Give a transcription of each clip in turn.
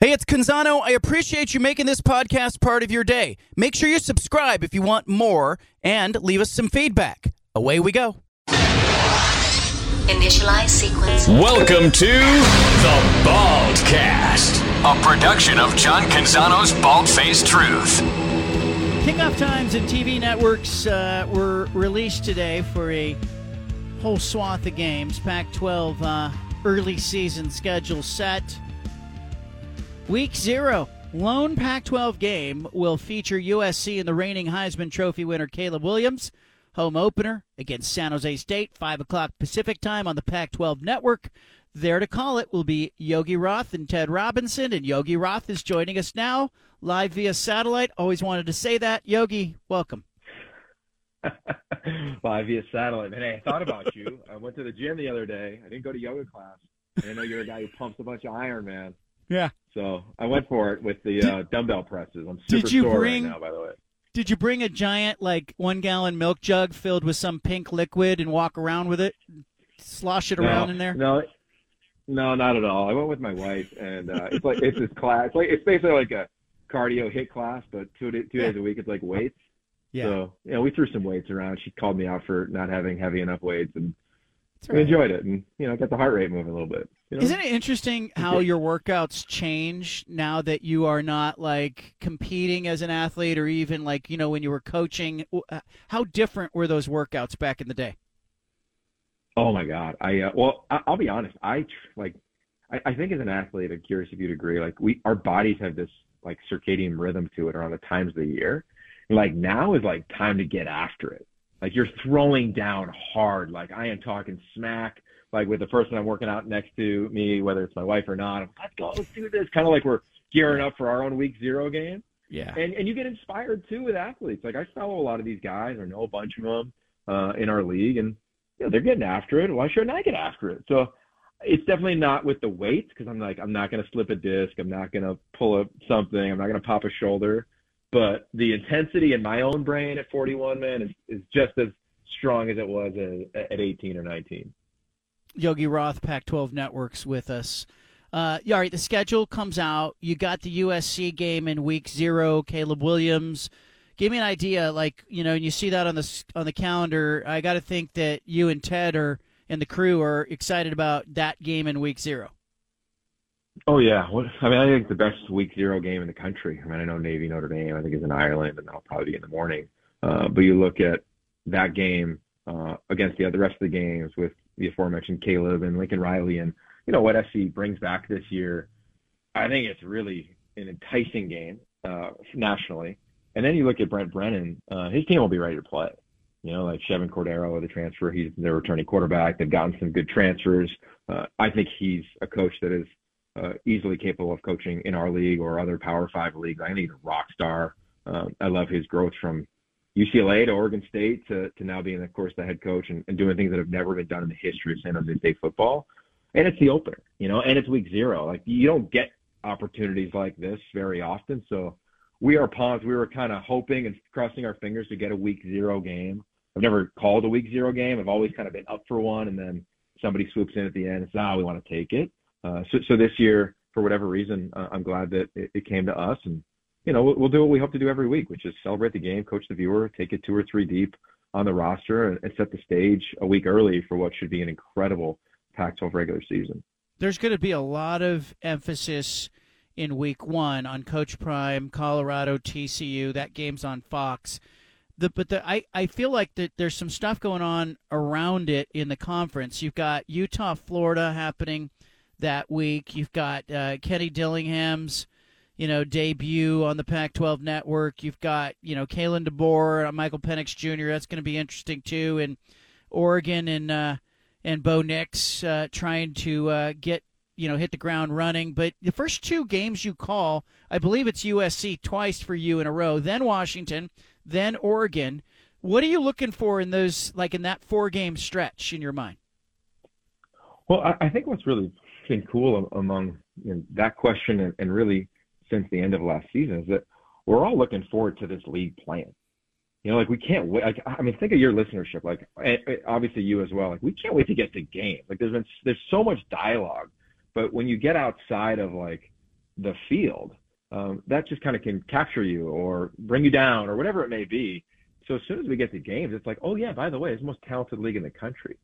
Hey, it's Canzano. I appreciate you making this podcast part of your day. Make sure you subscribe if you want more and leave us some feedback. Away we go. Initialize sequence. Welcome to the Baldcast, a production of John Canzano's Bald Faced Truth. Kickoff times and TV networks uh, were released today for a whole swath of games. Pac 12 uh, early season schedule set. Week zero, lone Pac 12 game will feature USC and the reigning Heisman Trophy winner Caleb Williams. Home opener against San Jose State, 5 o'clock Pacific time on the Pac 12 network. There to call it will be Yogi Roth and Ted Robinson, and Yogi Roth is joining us now live via satellite. Always wanted to say that. Yogi, welcome. live via satellite. Man, hey, I thought about you. I went to the gym the other day. I didn't go to yoga class. I know you're a guy who pumps a bunch of iron, man. Yeah. So I went for it with the Did- uh, dumbbell presses. I'm super Did you sore bring- right now, by the way. Did you bring a giant, like, one gallon milk jug filled with some pink liquid and walk around with it? Slosh it around in there? No, no, not at all. I went with my wife, and uh, it's like it's this class. It's like it's basically like a cardio HIIT class, but two two days a week. It's like weights. Yeah. So you know, we threw some weights around. She called me out for not having heavy enough weights, and That's we enjoyed it, and you know, got the heart rate moving a little bit. You know? Isn't it interesting how your workouts change now that you are not like competing as an athlete or even like, you know, when you were coaching? Uh, How different were those workouts back in the day? Oh my God. I uh, well, I, I'll be honest. I like, I, I think as an athlete, I'm curious if you'd agree. Like, we our bodies have this like circadian rhythm to it around the times of the year. Like now is like time to get after it. Like you're throwing down hard. Like I am talking smack. Like with the person I'm working out next to me, whether it's my wife or not. I'm, let's go, let's do this. Kind of like we're gearing up for our own week zero game Yeah. and and you get inspired too with athletes. Like I follow a lot of these guys, or know a bunch of them uh, in our league, and you know, they're getting after it. Why shouldn't I get after it? So it's definitely not with the weights because I'm like I'm not going to slip a disc, I'm not going to pull up something, I'm not going to pop a shoulder. But the intensity in my own brain at 41, man, is, is just as strong as it was at, at 18 or 19. Yogi Roth, Pac 12 Networks with us. Uh, all right, the schedule comes out. You got the USC game in week zero, Caleb Williams. Give me an idea, like, you know, and you see that on the, on the calendar. I got to think that you and Ted are, and the crew are excited about that game in week zero. Oh yeah, I mean, I think the best week zero game in the country. I mean, I know Navy Notre Dame, I think is in Ireland, and that'll probably be in the morning. Uh, but you look at that game uh, against the other rest of the games with the aforementioned Caleb and Lincoln Riley, and you know what SC brings back this year. I think it's really an enticing game uh, nationally. And then you look at Brent Brennan, uh, his team will be ready to play. You know, like Chevan Cordeiro, the transfer, he's their returning quarterback. They've gotten some good transfers. Uh, I think he's a coach that is uh, easily capable of coaching in our league or other Power Five leagues. I think a rock star. Um, I love his growth from UCLA to Oregon State to, to now being, of course, the head coach and, and doing things that have never been done in the history of San Jose State football. And it's the opener, you know, and it's week zero. Like you don't get opportunities like this very often. So we are pumped. We were kind of hoping and crossing our fingers to get a week zero game. I've never called a week zero game. I've always kind of been up for one, and then somebody swoops in at the end and says, "Ah, we want to take it." Uh, so, so this year, for whatever reason, uh, I'm glad that it, it came to us, and you know, we'll, we'll do what we hope to do every week, which is celebrate the game, coach the viewer, take it two or three deep on the roster, and, and set the stage a week early for what should be an incredible Pac-12 regular season. There's going to be a lot of emphasis in week one on Coach Prime, Colorado, TCU. That game's on Fox. The, but the, I, I feel like that there's some stuff going on around it in the conference. You've got Utah, Florida happening that week. You've got uh, Kenny Dillingham's, you know, debut on the Pac-12 network. You've got you know Kalen DeBoer, Michael Penix Jr. That's going to be interesting too. And Oregon and uh, and Bo Nix uh, trying to uh, get you know hit the ground running. But the first two games you call, I believe it's USC twice for you in a row, then Washington, then Oregon. What are you looking for in those like in that four game stretch in your mind? Well, I think what's really been cool among you know, that question and, and really since the end of last season is that we're all looking forward to this league plan. You know, like we can't wait. Like, I mean, think of your listenership. Like, obviously you as well. Like, we can't wait to get to game. Like, there's been there's so much dialogue, but when you get outside of like the field, um, that just kind of can capture you or bring you down or whatever it may be. So as soon as we get to games, it's like, oh yeah, by the way, it's the most talented league in the country.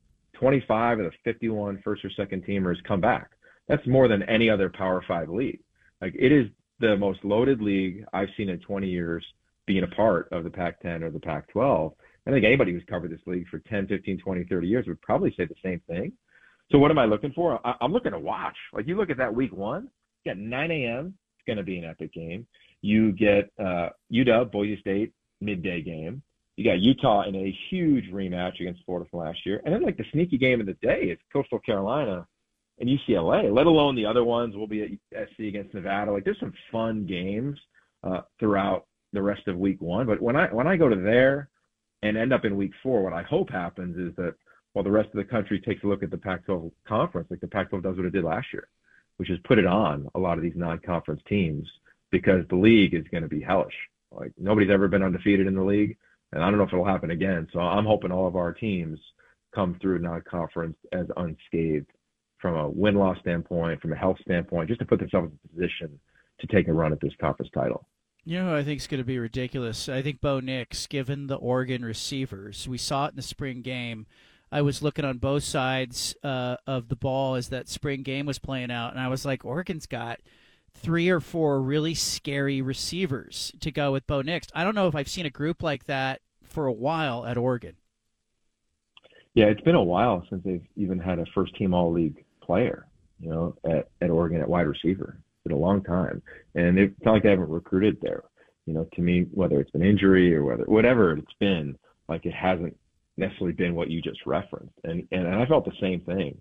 25 of the 51 first or second teamers come back. That's more than any other Power Five league. Like it is the most loaded league I've seen in 20 years being a part of the Pac-10 or the Pac-12. I think anybody who's covered this league for 10, 15, 20, 30 years would probably say the same thing. So what am I looking for? I, am looking to watch. Like you look at that week one, you got 9 a.m. It's going to be an epic game. You get uh, UW, Boise State, midday game. You got Utah in a huge rematch against Florida from last year. And then like the sneaky game of the day is Coastal Carolina and UCLA, let alone the other ones. We'll be at SC against Nevada. Like there's some fun games uh, throughout the rest of week one. But when I when I go to there and end up in week four, what I hope happens is that while the rest of the country takes a look at the Pac-12 conference, like the Pac-12 does what it did last year, which is put it on a lot of these non-conference teams because the league is going to be hellish. Like nobody's ever been undefeated in the league, and I don't know if it'll happen again. So I'm hoping all of our teams come through non-conference as unscathed from a win-loss standpoint, from a health standpoint, just to put themselves in a position to take a run at this conference title. You know, I think it's going to be ridiculous. I think Bo Nix, given the Oregon receivers, we saw it in the spring game. I was looking on both sides uh, of the ball as that spring game was playing out, and I was like, Oregon's got three or four really scary receivers to go with Bo Nix. I don't know if I've seen a group like that for a while at Oregon. Yeah, it's been a while since they've even had a first team all league player, you know, at, at Oregon at wide receiver It's been a long time, and it's not like they haven't recruited there. You know, to me, whether it's been injury or whether whatever it's been, like it hasn't necessarily been what you just referenced. And and, I felt the same thing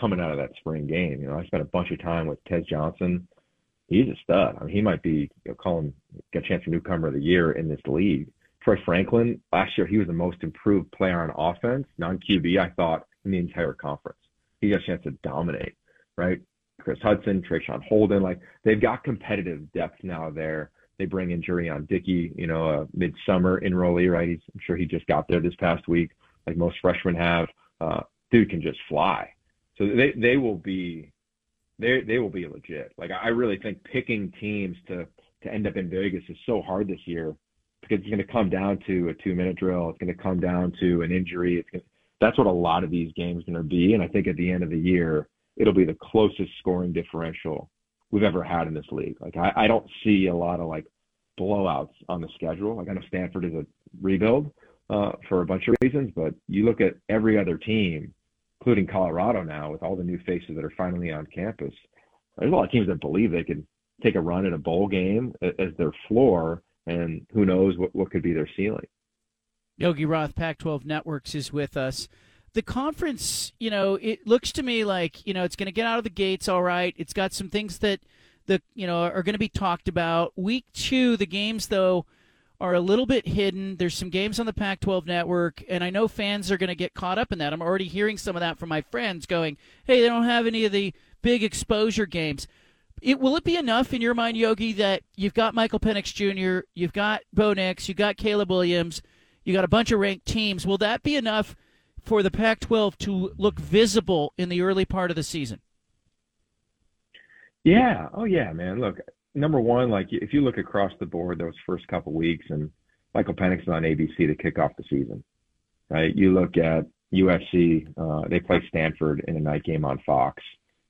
coming out of that spring game. You know, I spent a bunch of time with Tez Johnson. He's a stud. I mean, he might be you know, call him a chance for newcomer of the year in this league. Troy Franklin last year he was the most improved player on offense, non QB. I thought in the entire conference. He got a chance to dominate, right? Kris Hutson, Traeshon Holden. Like they've got competitive depth now there. They bring in Jurrion Dickey, you know, a midsummer enrollee, right? He's, I'm sure he just got there this past week, like most freshmen have. Uh, dude can just fly. So they they will be they they will be legit. Like I really think picking teams to to end up in Vegas is so hard this year because it's going to come down to a two minute drill. It's going to come down to an injury. It's going that's what a lot of these games are going to be. And I think at the end of the year, it'll be the closest scoring differential we've ever had in this league. Like I, I don't see a lot of like blowouts on the schedule. Like I know Stanford is a rebuild uh, for a bunch of reasons, but you look at every other team, including Colorado now, with all the new faces that are finally on campus. There's a lot of teams that believe they can take a run at a bowl game as their floor, and who knows what, what could be their ceiling. Yogi Roth, Pac 12 Networks, is with us the conference, you know, it looks to me like you know it's going to get out of the gates all right. It's got some things that the you know are going to be talked about. Week two, the games though are a little bit hidden. There's some games on the Pac-12 network, and I know fans are going to get caught up in that. I'm already hearing some of that from my friends going, "Hey, they don't have any of the big exposure games." It, will it be enough in your mind, Yogi, that you've got Michael Penix Jr., you've got Bo Nix, you've got Caleb Williams, you got a bunch of ranked teams? Will that be enough for the Pac 12 to look visible in the early part of the season? Yeah. Oh, yeah, man. Look, number one, like if you look across the board those first couple weeks, and Michael Penix is on ABC to kick off the season, right? You look at USC, uh, they play Stanford in a night game on Fox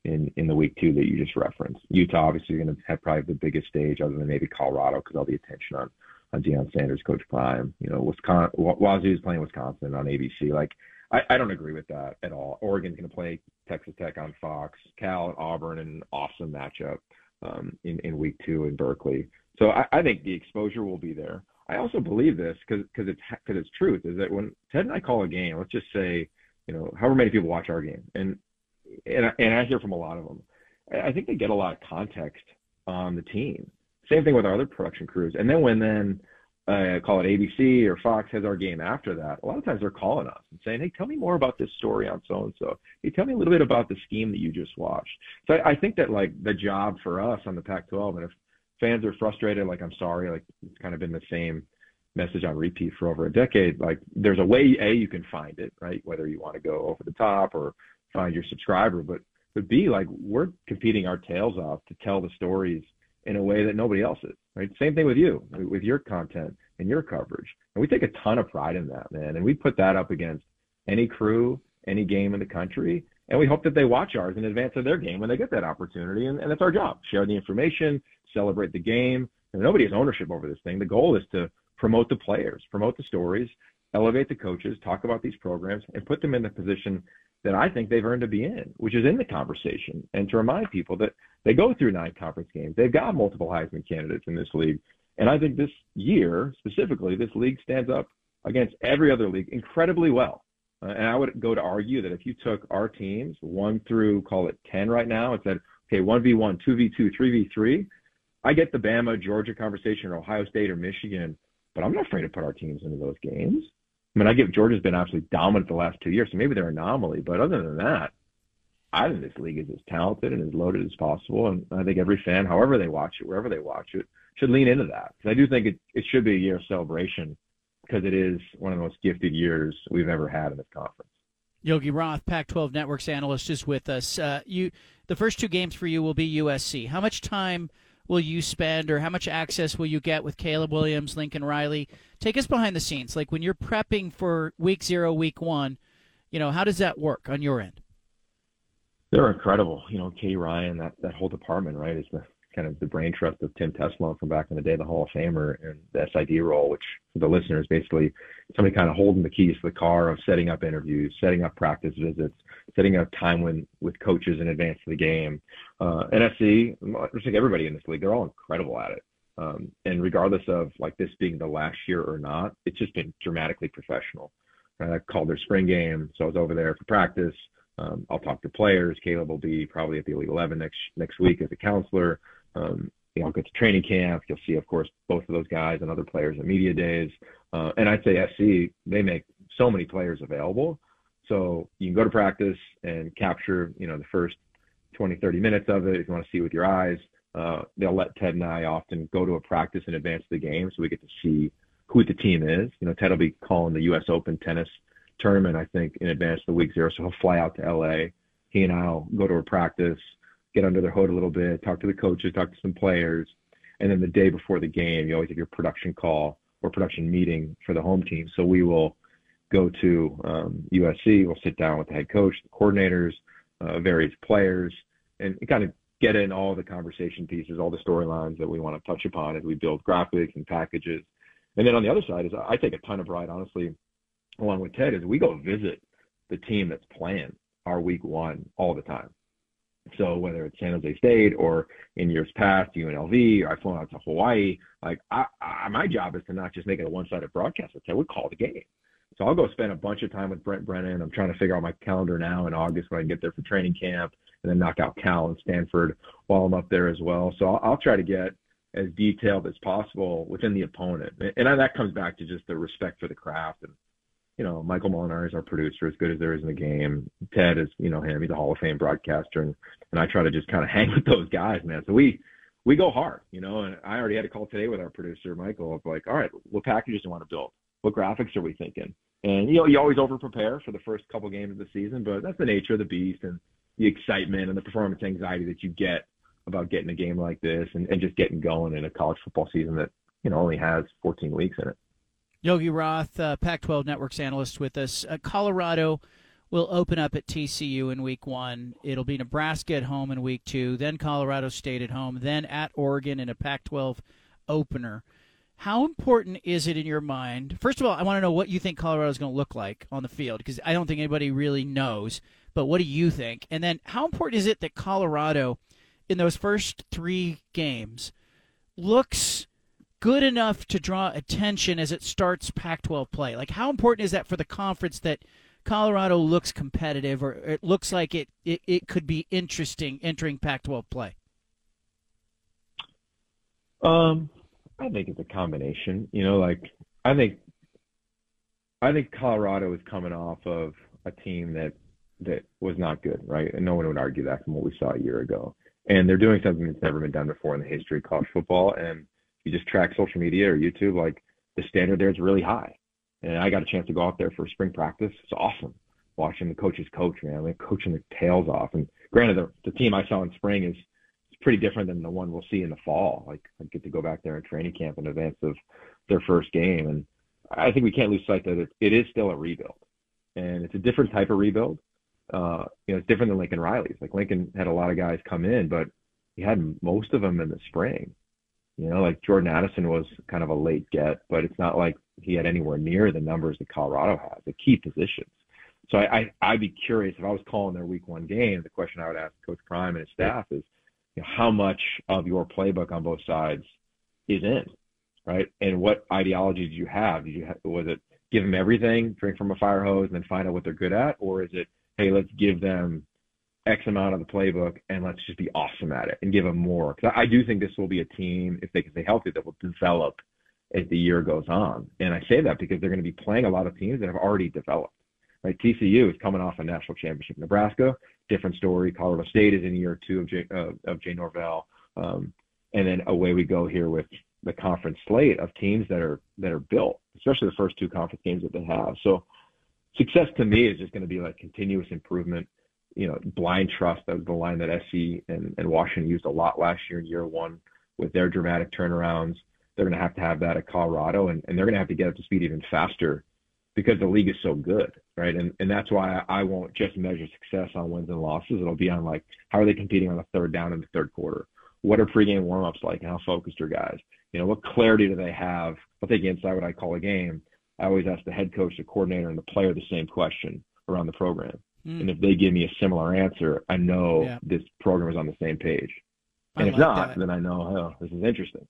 in in the week two that you just referenced. Utah obviously going to have probably the biggest stage, other than maybe Colorado, because all the attention on on Deion Sanders, Coach Prime. You know, Wisconsin, Wazoo's playing Wisconsin on ABC. Like I, I don't agree with that at all. Oregon's going to play Texas Tech on Fox. Cal and Auburn, an awesome matchup um, in in week two in Berkeley. So I, I think the exposure will be there. I also believe this because it's because it's truth is that when Ted and I call a game, let's just say, you know, however many people watch our game, and and I, and I hear from a lot of them, I think they get a lot of context on the team. Same thing with our other production crews, and then when then uh, call it ABC or Fox has our game after that, a lot of times they're calling us and saying, "Hey, tell me more about this story on so and so. Hey, tell me a little bit about the scheme that you just watched." So I, I think that like the job for us on the Pac-12, and if fans are frustrated, like I'm sorry, like it's kind of been the same message on repeat for over a decade. Like there's a way a you can find it, right? Whether you want to go over the top or find your subscriber, but but b like we're competing our tails off to tell the stories in a way that nobody else is. Right? Same thing with you, with your content and your coverage. And we take a ton of pride in that, man. And we put that up against any crew, any game in the country. And we hope that they watch ours in advance of their game when they get that opportunity. And, and that's our job. Share the information, celebrate the game. And nobody has ownership over this thing. The goal is to promote the players, promote the stories, elevate the coaches, talk about these programs, and put them in the position that I think they've earned to be in, which is in the conversation, and to remind people that they go through nine conference games. They've got multiple Heisman candidates in this league. And I think this year, specifically, this league stands up against every other league incredibly well. Uh, and I would go to argue that if you took our teams, one through, call it 10 right now, and said, okay, 1v1, 2v2, 3v3, I get the Bama, Georgia conversation, or Ohio State or Michigan, but I'm not afraid to put our teams into those games. I mean, I give Georgia's been absolutely dominant the last two years, so maybe they're an anomaly. But other than that, I think this league is as talented and as loaded as possible. And I think every fan, however they watch it, wherever they watch it, should lean into that. Because I do think it, it should be a year of celebration because it is one of the most gifted years we've ever had in this conference. Yogi Roth, Pac-12 Networks analyst, is with us. Uh, you, the first two games for you will be USC. How much time will you spend, or how much access will you get with Caleb Williams, Lincoln Riley? Take us behind the scenes, like when you're prepping for Week Zero, Week One. You know, how does that work on your end? They're incredible. You know, Katie Ryan, that that whole department, right, is the kind of the brain trust of Tim Tessalone from back in the day, the Hall of Famer, and the SID role, which for the listeners, basically somebody kind of holding the keys to the car of setting up interviews, setting up practice visits, setting up time when with coaches in advance of the game. Uh, NSC, I think everybody in this league, they're all incredible at it. Um, and regardless of like this being the last year or not, it's just been dramatically professional. I called their spring game, so I was over there for practice. Um, I'll talk to players. Caleb will be probably at the Elite 11 next next week as a counselor. Um, you know, get to training camp. You'll see, of course, both of those guys and other players at media days. Uh, and I'd say SC, they make so many players available. So you can go to practice and capture, you know, the first 20, 30 minutes of it if you want to see with your eyes. Uh, they'll let Ted and I often go to a practice in advance of the game so we get to see who the team is. You know, Ted will be calling the U.S. Open tennis tournament, I think, in advance of the week zero. So he'll fly out to L.A. He and I'll go to a practice, get under their hood a little bit, talk to the coaches, talk to some players, and then the day before the game, you always have your production call or production meeting for the home team. So we will go to um, USC, we'll sit down with the head coach, the coordinators, uh, various players, and kind of get in all the conversation pieces, all the storylines that we want to touch upon as we build graphics and packages. And then on the other side is I take a ton of pride, honestly, along with Ted, is we go visit the team that's playing our week one all the time. So whether it's San Jose State or in years past UNLV, or I've flown out to Hawaii, like I, I, my job is to not just make it a one-sided broadcast. I would call the game. So I'll go spend a bunch of time with Brent Brennan. I'm trying to figure out my calendar now in August when I get there for training camp, and then knock out Cal and Stanford while I'm up there as well. So I'll, I'll try to get as detailed as possible within the opponent, and that comes back to just the respect for the craft and you know, Michael Molinari is our producer, as good as there is in the game. Ted is, you know, him. He's a Hall of Fame broadcaster, and and I try to just kind of hang with those guys, man. So we we go hard, you know. And I already had a call today with our producer Michael of like, all right, what packages do you want to build? What graphics are we thinking? And you know, you always over prepare for the first couple games of the season, but that's the nature of the beast and the excitement and the performance anxiety that you get about getting a game like this and, and just getting going in a college football season that you know only has 14 weeks in it. Yogi Roth, uh, Pac 12 Networks analyst, with us. Uh, Colorado will open up at TCU in week one. It'll be Nebraska at home in week two, then Colorado State at home, then at Oregon in a Pac 12 opener. How important is it in your mind? First of all, I want to know what you think Colorado is going to look like on the field because I don't think anybody really knows. But what do you think? And then, how important is it that Colorado, in those first three games, looks good enough to draw attention as it starts Pac 12 play? Like, how important is that for the conference that Colorado looks competitive or it looks like it, it, it could be interesting entering Pac 12 play? Um, I think it's a combination. You know, like, I think. I think Colorado is coming off of a team that that was not good, right? And no one would argue that from what we saw a year ago. And they're doing something that's never been done before in the history of college football. And you just track social media or YouTube, like the standard there is really high. And I got a chance to go out there for spring practice. It's awesome watching the coaches coach, man. They're coaching their tails off. And granted, the, the team I saw in spring is pretty different than the one we'll see in the fall. Like I get to go back there in training camp in advance of their first game, and I think we can't lose sight that it, it is still a rebuild, and it's a different type of rebuild. Uh, you know, it's different than Lincoln Riley's. Like Lincoln had a lot of guys come in, but he had most of them in the spring. You know, like Jordan Addison was kind of a late get, but it's not like he had anywhere near the numbers that Colorado has at key positions. So I, I I'd be curious if I was calling their week one game. The question I would ask Coach Prime and his staff is, you know, how much of your playbook on both sides is in, right? And what ideology did you have? Did you have, was it give them everything, drink from a fire hose, and then find out what they're good at, or is it hey, let's give them X amount of the playbook and let's just be awesome at it and give them more? Because I, do think this will be a team if they can stay healthy that will develop as the year goes on. And I say that because they're going to be playing a lot of teams that have already developed. Right, TCU is coming off a national championship. In Nebraska, different story. Colorado State is in year two of Jay, uh, of Jay Norvell, um, and then away we go here with the conference slate of teams that are that are built, especially the first two conference games that they have. So success to me is just going to be like continuous improvement. You know, blind trust. That was the line that SC and, and Washington used a lot last year in year one with their dramatic turnarounds. They're going to have to have that at Colorado, and, and they're going to have to get up to speed even faster because the league is so good, right? And and that's why I won't just measure success on wins and losses. It'll be on like how are they competing on the third down in the third quarter? What are pregame warmups like, and how focused are guys? You know, what clarity do they have? They get inside what I call a game. I always ask the head coach, the coordinator, and the player the same question around the program. Mm. And if they give me a similar answer, I know yeah. this program is on the same page. And I if like not, that. then I know, oh, this is interesting.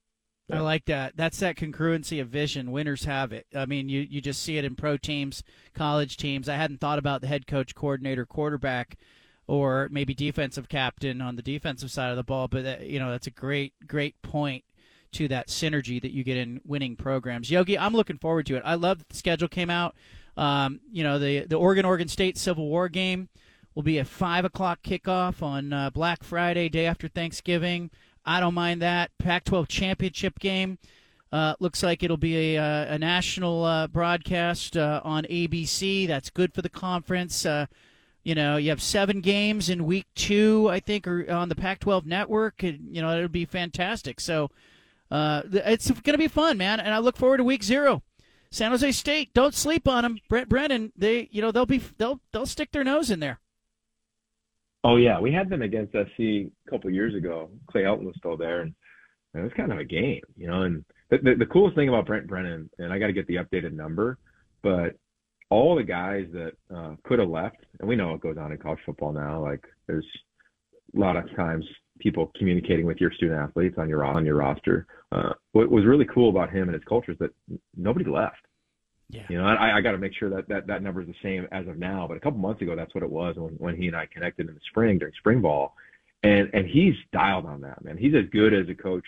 I like that. That's that congruency of vision. Winners have it. I mean, you, you just see it in pro teams, college teams. I hadn't thought about the head coach, coordinator, quarterback, or maybe defensive captain on the defensive side of the ball. But that, you know, that's a great great point to that synergy that you get in winning programs. Yogi, I'm looking forward to it. I love that the schedule came out. Um, you know, the the Oregon Oregon State Civil War game will be a five o'clock kickoff on uh, Black Friday, day after Thanksgiving. I don't mind that. Pac 12 championship game. Uh, looks like it'll be a, uh, a national uh, broadcast uh, on ABC. That's good for the conference. Uh, you know, you have seven games in week two, I think, or on the Pac-12 network. And, you know, it'll be fantastic. So it's going to be fun, man. And I look forward to week zero. San Jose State, don't sleep on them. Brent Brennan, they, you know, they'll be they'll they'll stick their nose in there. Oh yeah, we had them against SC a couple years ago. Clay Helton was still there, and it was kind of a game, you know. And the, the, the coolest thing about Brent Brennan, and I got to get the updated number, but all the guys that uh, could have left, and we know what goes on in college football now. Like there's a lot of times people communicating with your student athletes on your on your roster. Uh, what was really cool about him and his culture is that nobody left. Yeah. You know, I, I got to make sure that, that that number is the same as of now. But a couple months ago, that's what it was when, when he and I connected in the spring during spring ball, and and he's dialed on that man. He's as good as a coach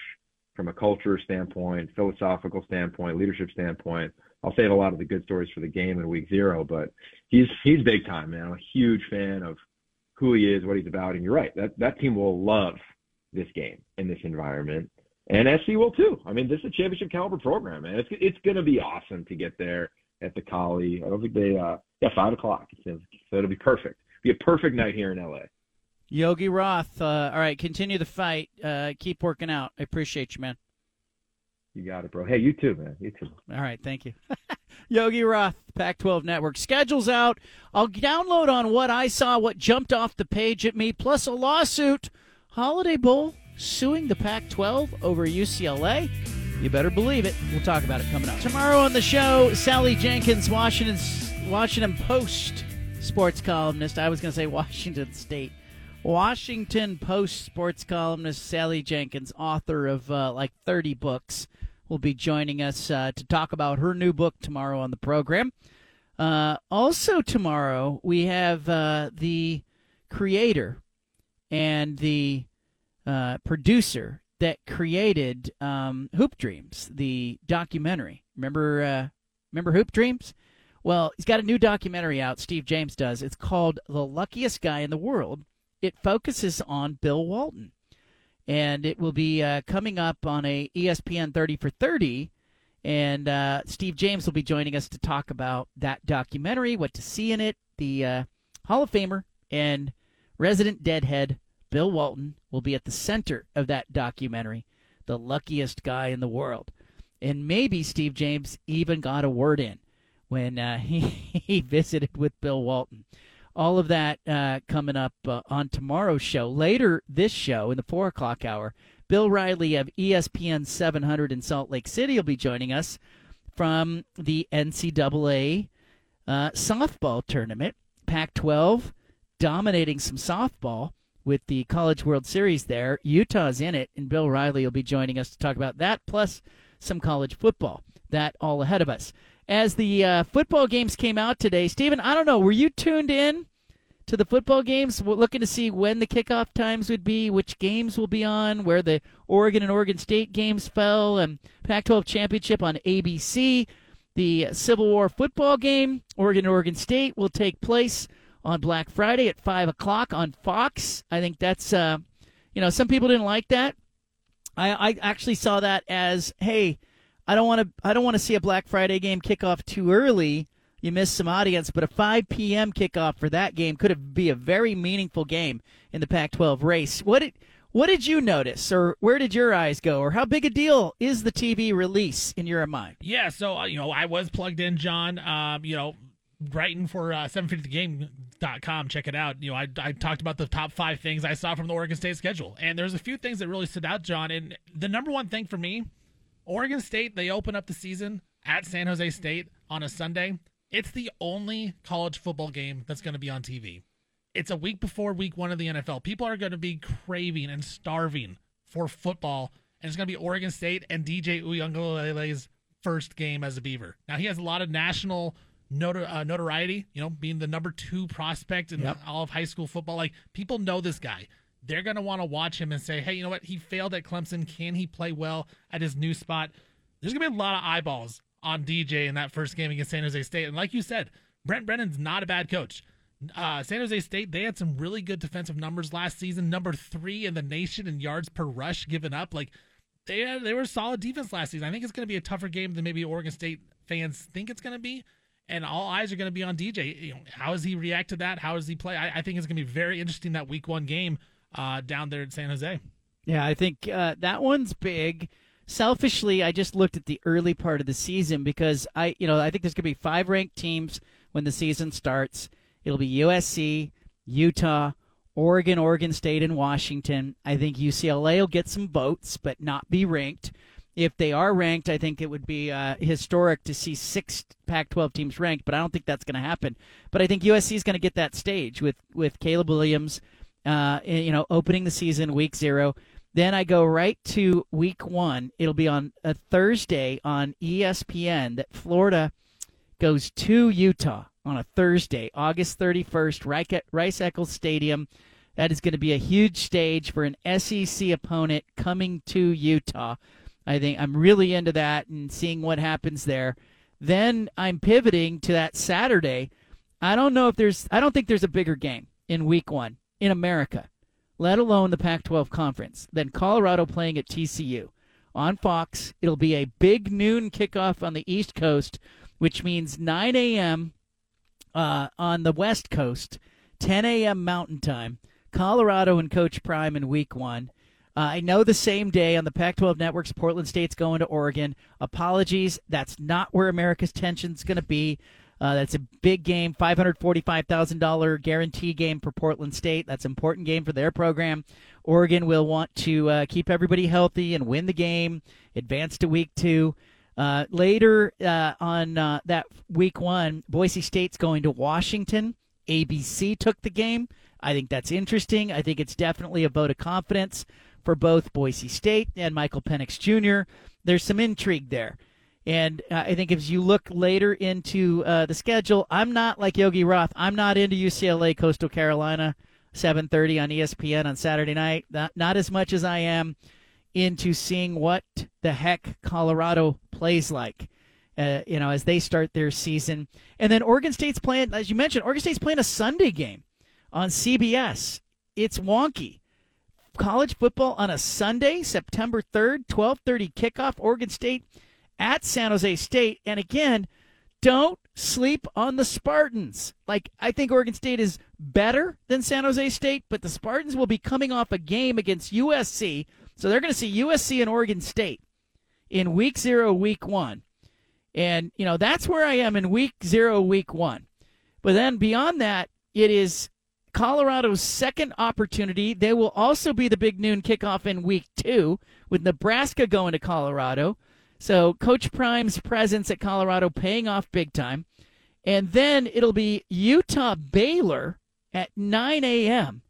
from a culture standpoint, philosophical standpoint, leadership standpoint. I'll save a lot of the good stories for the game in week zero, but he's he's big time, man. I'm a huge fan of who he is, what he's about, and you're right. That that team will love this game in this environment. And SC will too. I mean, this is a championship caliber program, man. It's it's going to be awesome to get there at the Coli. I don't think they, uh, yeah, five o'clock. So it'll be perfect. Be a perfect night here in LA. Yogi Roth. Uh, all right, continue the fight. Uh, keep working out. I appreciate you, man. You got it, bro. Hey, you too, man. You too. All right, thank you. Yogi Roth, Pac 12 Network. Schedule's out. I'll download on what I saw, what jumped off the page at me, plus a lawsuit. Holiday Bowl suing the Pac 12 over UCLA. You better believe it. We'll talk about it coming up. Tomorrow on the show, Sally Jenkins, Washington's, Washington Post sports columnist. I was going to say Washington State. Washington Post sports columnist Sally Jenkins, author of uh, like 30 books, will be joining us uh, to talk about her new book tomorrow on the program. Uh, also, tomorrow, we have uh, the creator and the uh, producer that created um, Hoop Dreams, the documentary. Remember, uh, remember Hoop Dreams? Well, he's got a new documentary out. Steve James does. It's called "The Luckiest Guy in the World." It focuses on Bill Walton, and it will be uh, coming up on a ESPN 30 for 30. And uh, Steve James will be joining us to talk about that documentary, what to see in it. The uh, Hall of Famer and resident deadhead Bill Walton will be at the center of that documentary, the luckiest guy in the world. And maybe Steve James even got a word in when uh, he, he visited with Bill Walton. All of that uh, coming up uh, on tomorrow's show. Later this show, in the 4 o'clock hour, Bill Riley of ESPN 700 in Salt Lake City will be joining us from the NCAA uh, softball tournament. Pac 12 dominating some softball with the College World Series there. Utah's in it, and Bill Riley will be joining us to talk about that, plus some college football. That all ahead of us as the uh, football games came out today. Stephen, I don't know, were you tuned in to the football games, looking to see when the kickoff times would be, which games will be on, where the Oregon and Oregon State games fell, and Pac-12 championship on ABC. The Civil War football game, Oregon and Oregon State, will take place on Black Friday at five o'clock on Fox. I think that's, uh, you know, some people didn't like that. I, I actually saw that as, hey, I don't want to I don't want to see a Black Friday game kick off too early. You miss some audience, but a 5 p.m. kickoff for that game could be a very meaningful game in the Pac-12 race. What did what did you notice, or where did your eyes go, or how big a deal is the TV release in your mind? Yeah, so uh, you know I was plugged in, John. Um, you know, writing for uh, 750thegame.com. Check it out. You know, I, I talked about the top five things I saw from the Oregon State schedule, and there's a few things that really stood out, John. And the number one thing for me Oregon State, they open up the season at San Jose State on a Sunday. It's the only college football game that's going to be on TV. It's a week before week one of the NFL. People are going to be craving and starving for football, and it's going to be Oregon State and DJ Uiagalelei's first game as a Beaver. Now, he has a lot of national notor- uh, notoriety, you know, being the number two prospect in yep. all of high school football. Like, people know this guy they're going to want to watch him and say, hey, you know what? He failed at Clemson. Can he play well at his new spot? There's going to be a lot of eyeballs on DJ in that first game against San Jose State. And like you said, Brent Brennan's not a bad coach. Uh, San Jose State, they had some really good defensive numbers last season, number three in the nation in yards per rush given up. Like they had, they were solid defense last season. I think it's going to be a tougher game than maybe Oregon State fans think it's going to be. And all eyes are going to be on DJ. You know, how does he react to that? How does he play? I, I think it's going to be very interesting that week one game uh, down there in San Jose. Yeah, I think uh, that one's big. Selfishly, I just looked at the early part of the season because I, you know, I think there's going to be five ranked teams when the season starts. It'll be USC, Utah, Oregon, Oregon State, and Washington. I think UCLA will get some votes, but not be ranked. If they are ranked, I think it would be uh, historic to see six Pac-12 teams ranked, but I don't think that's going to happen. But I think USC is going to get that stage with with Caleb Williams uh, you know, opening the season week zero. Then I go right to week one. It'll be on a Thursday on ESPN that Florida goes to Utah on a Thursday, August 31st, Rice Eccles Stadium. That is going to be a huge stage for an SEC opponent coming to Utah. I think I'm really into that and seeing what happens there. Then I'm pivoting to that Saturday. I don't know if there's I don't think there's a bigger game in week 1 in America, let alone the Pac 12 conference, than Colorado playing at TCU. On Fox, it'll be a big noon kickoff on the East Coast, which means 9 a.m. Uh, on the West Coast, 10 a.m. Mountain Time. Colorado and Coach Prime in week one. Uh, I know the same day on the Pac 12 networks, Portland State's going to Oregon. Apologies, that's not where America's tension's going to be. Uh, that's a big game, $545,000 guarantee game for Portland State. That's an important game for their program. Oregon will want to uh, keep everybody healthy and win the game, advance to week two. Uh, later uh, on uh, that week one, Boise State's going to Washington. ABC took the game. I think that's interesting. I think it's definitely a vote of confidence for both Boise State and Michael Penix Jr. There's some intrigue there. And uh, I think as you look later into uh, the schedule, I'm not like Yogi Roth. I'm not into UCLA Coastal Carolina 7:30 on ESPN on Saturday night. Not, not as much as I am into seeing what the heck Colorado plays like. Uh, you know, as they start their season, and then Oregon State's playing, as you mentioned, Oregon State's playing a Sunday game on CBS. It's wonky college football on a Sunday, September 3rd, 12:30 kickoff. Oregon State at San Jose State. And again, don't sleep on the Spartans. Like, I think Oregon State is better than San Jose State, but the Spartans will be coming off a game against USC. So they're going to see USC and Oregon State in week zero, week one. And, you know, that's where I am in week zero, week one. But then beyond that, it is Colorado's second opportunity. They will also be the big noon kickoff in week two with Nebraska going to Colorado. So Coach Prime's presence at Colorado paying off big time. And then it'll be Utah Baylor at 9 a.m.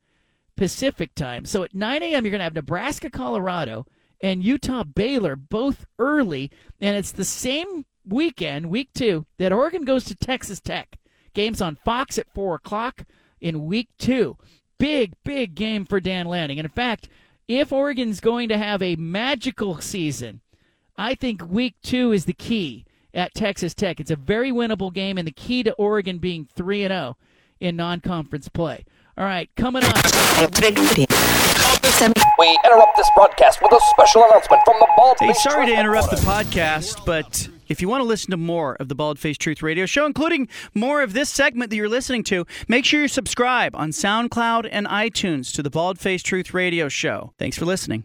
Pacific time. So at 9 a.m., you're going to have Nebraska, Colorado, and Utah Baylor both early. And it's the same weekend, week two, that Oregon goes to Texas Tech. Games on Fox at 4 o'clock in week two. Big, big game for Dan Lanning. And in fact, if Oregon's going to have a magical season, I think week two is the key at Texas Tech. It's a very winnable game, and the key to Oregon being 3 0 in non conference play. All right, coming up. We interrupt this broadcast with a special announcement from the Bald Hey, sorry to interrupt the podcast, but if you want to listen to more of the Bald Face Truth Radio Show, including more of this segment that you're listening to, make sure you subscribe on SoundCloud and iTunes to the Bald Face Truth Radio Show. Thanks for listening.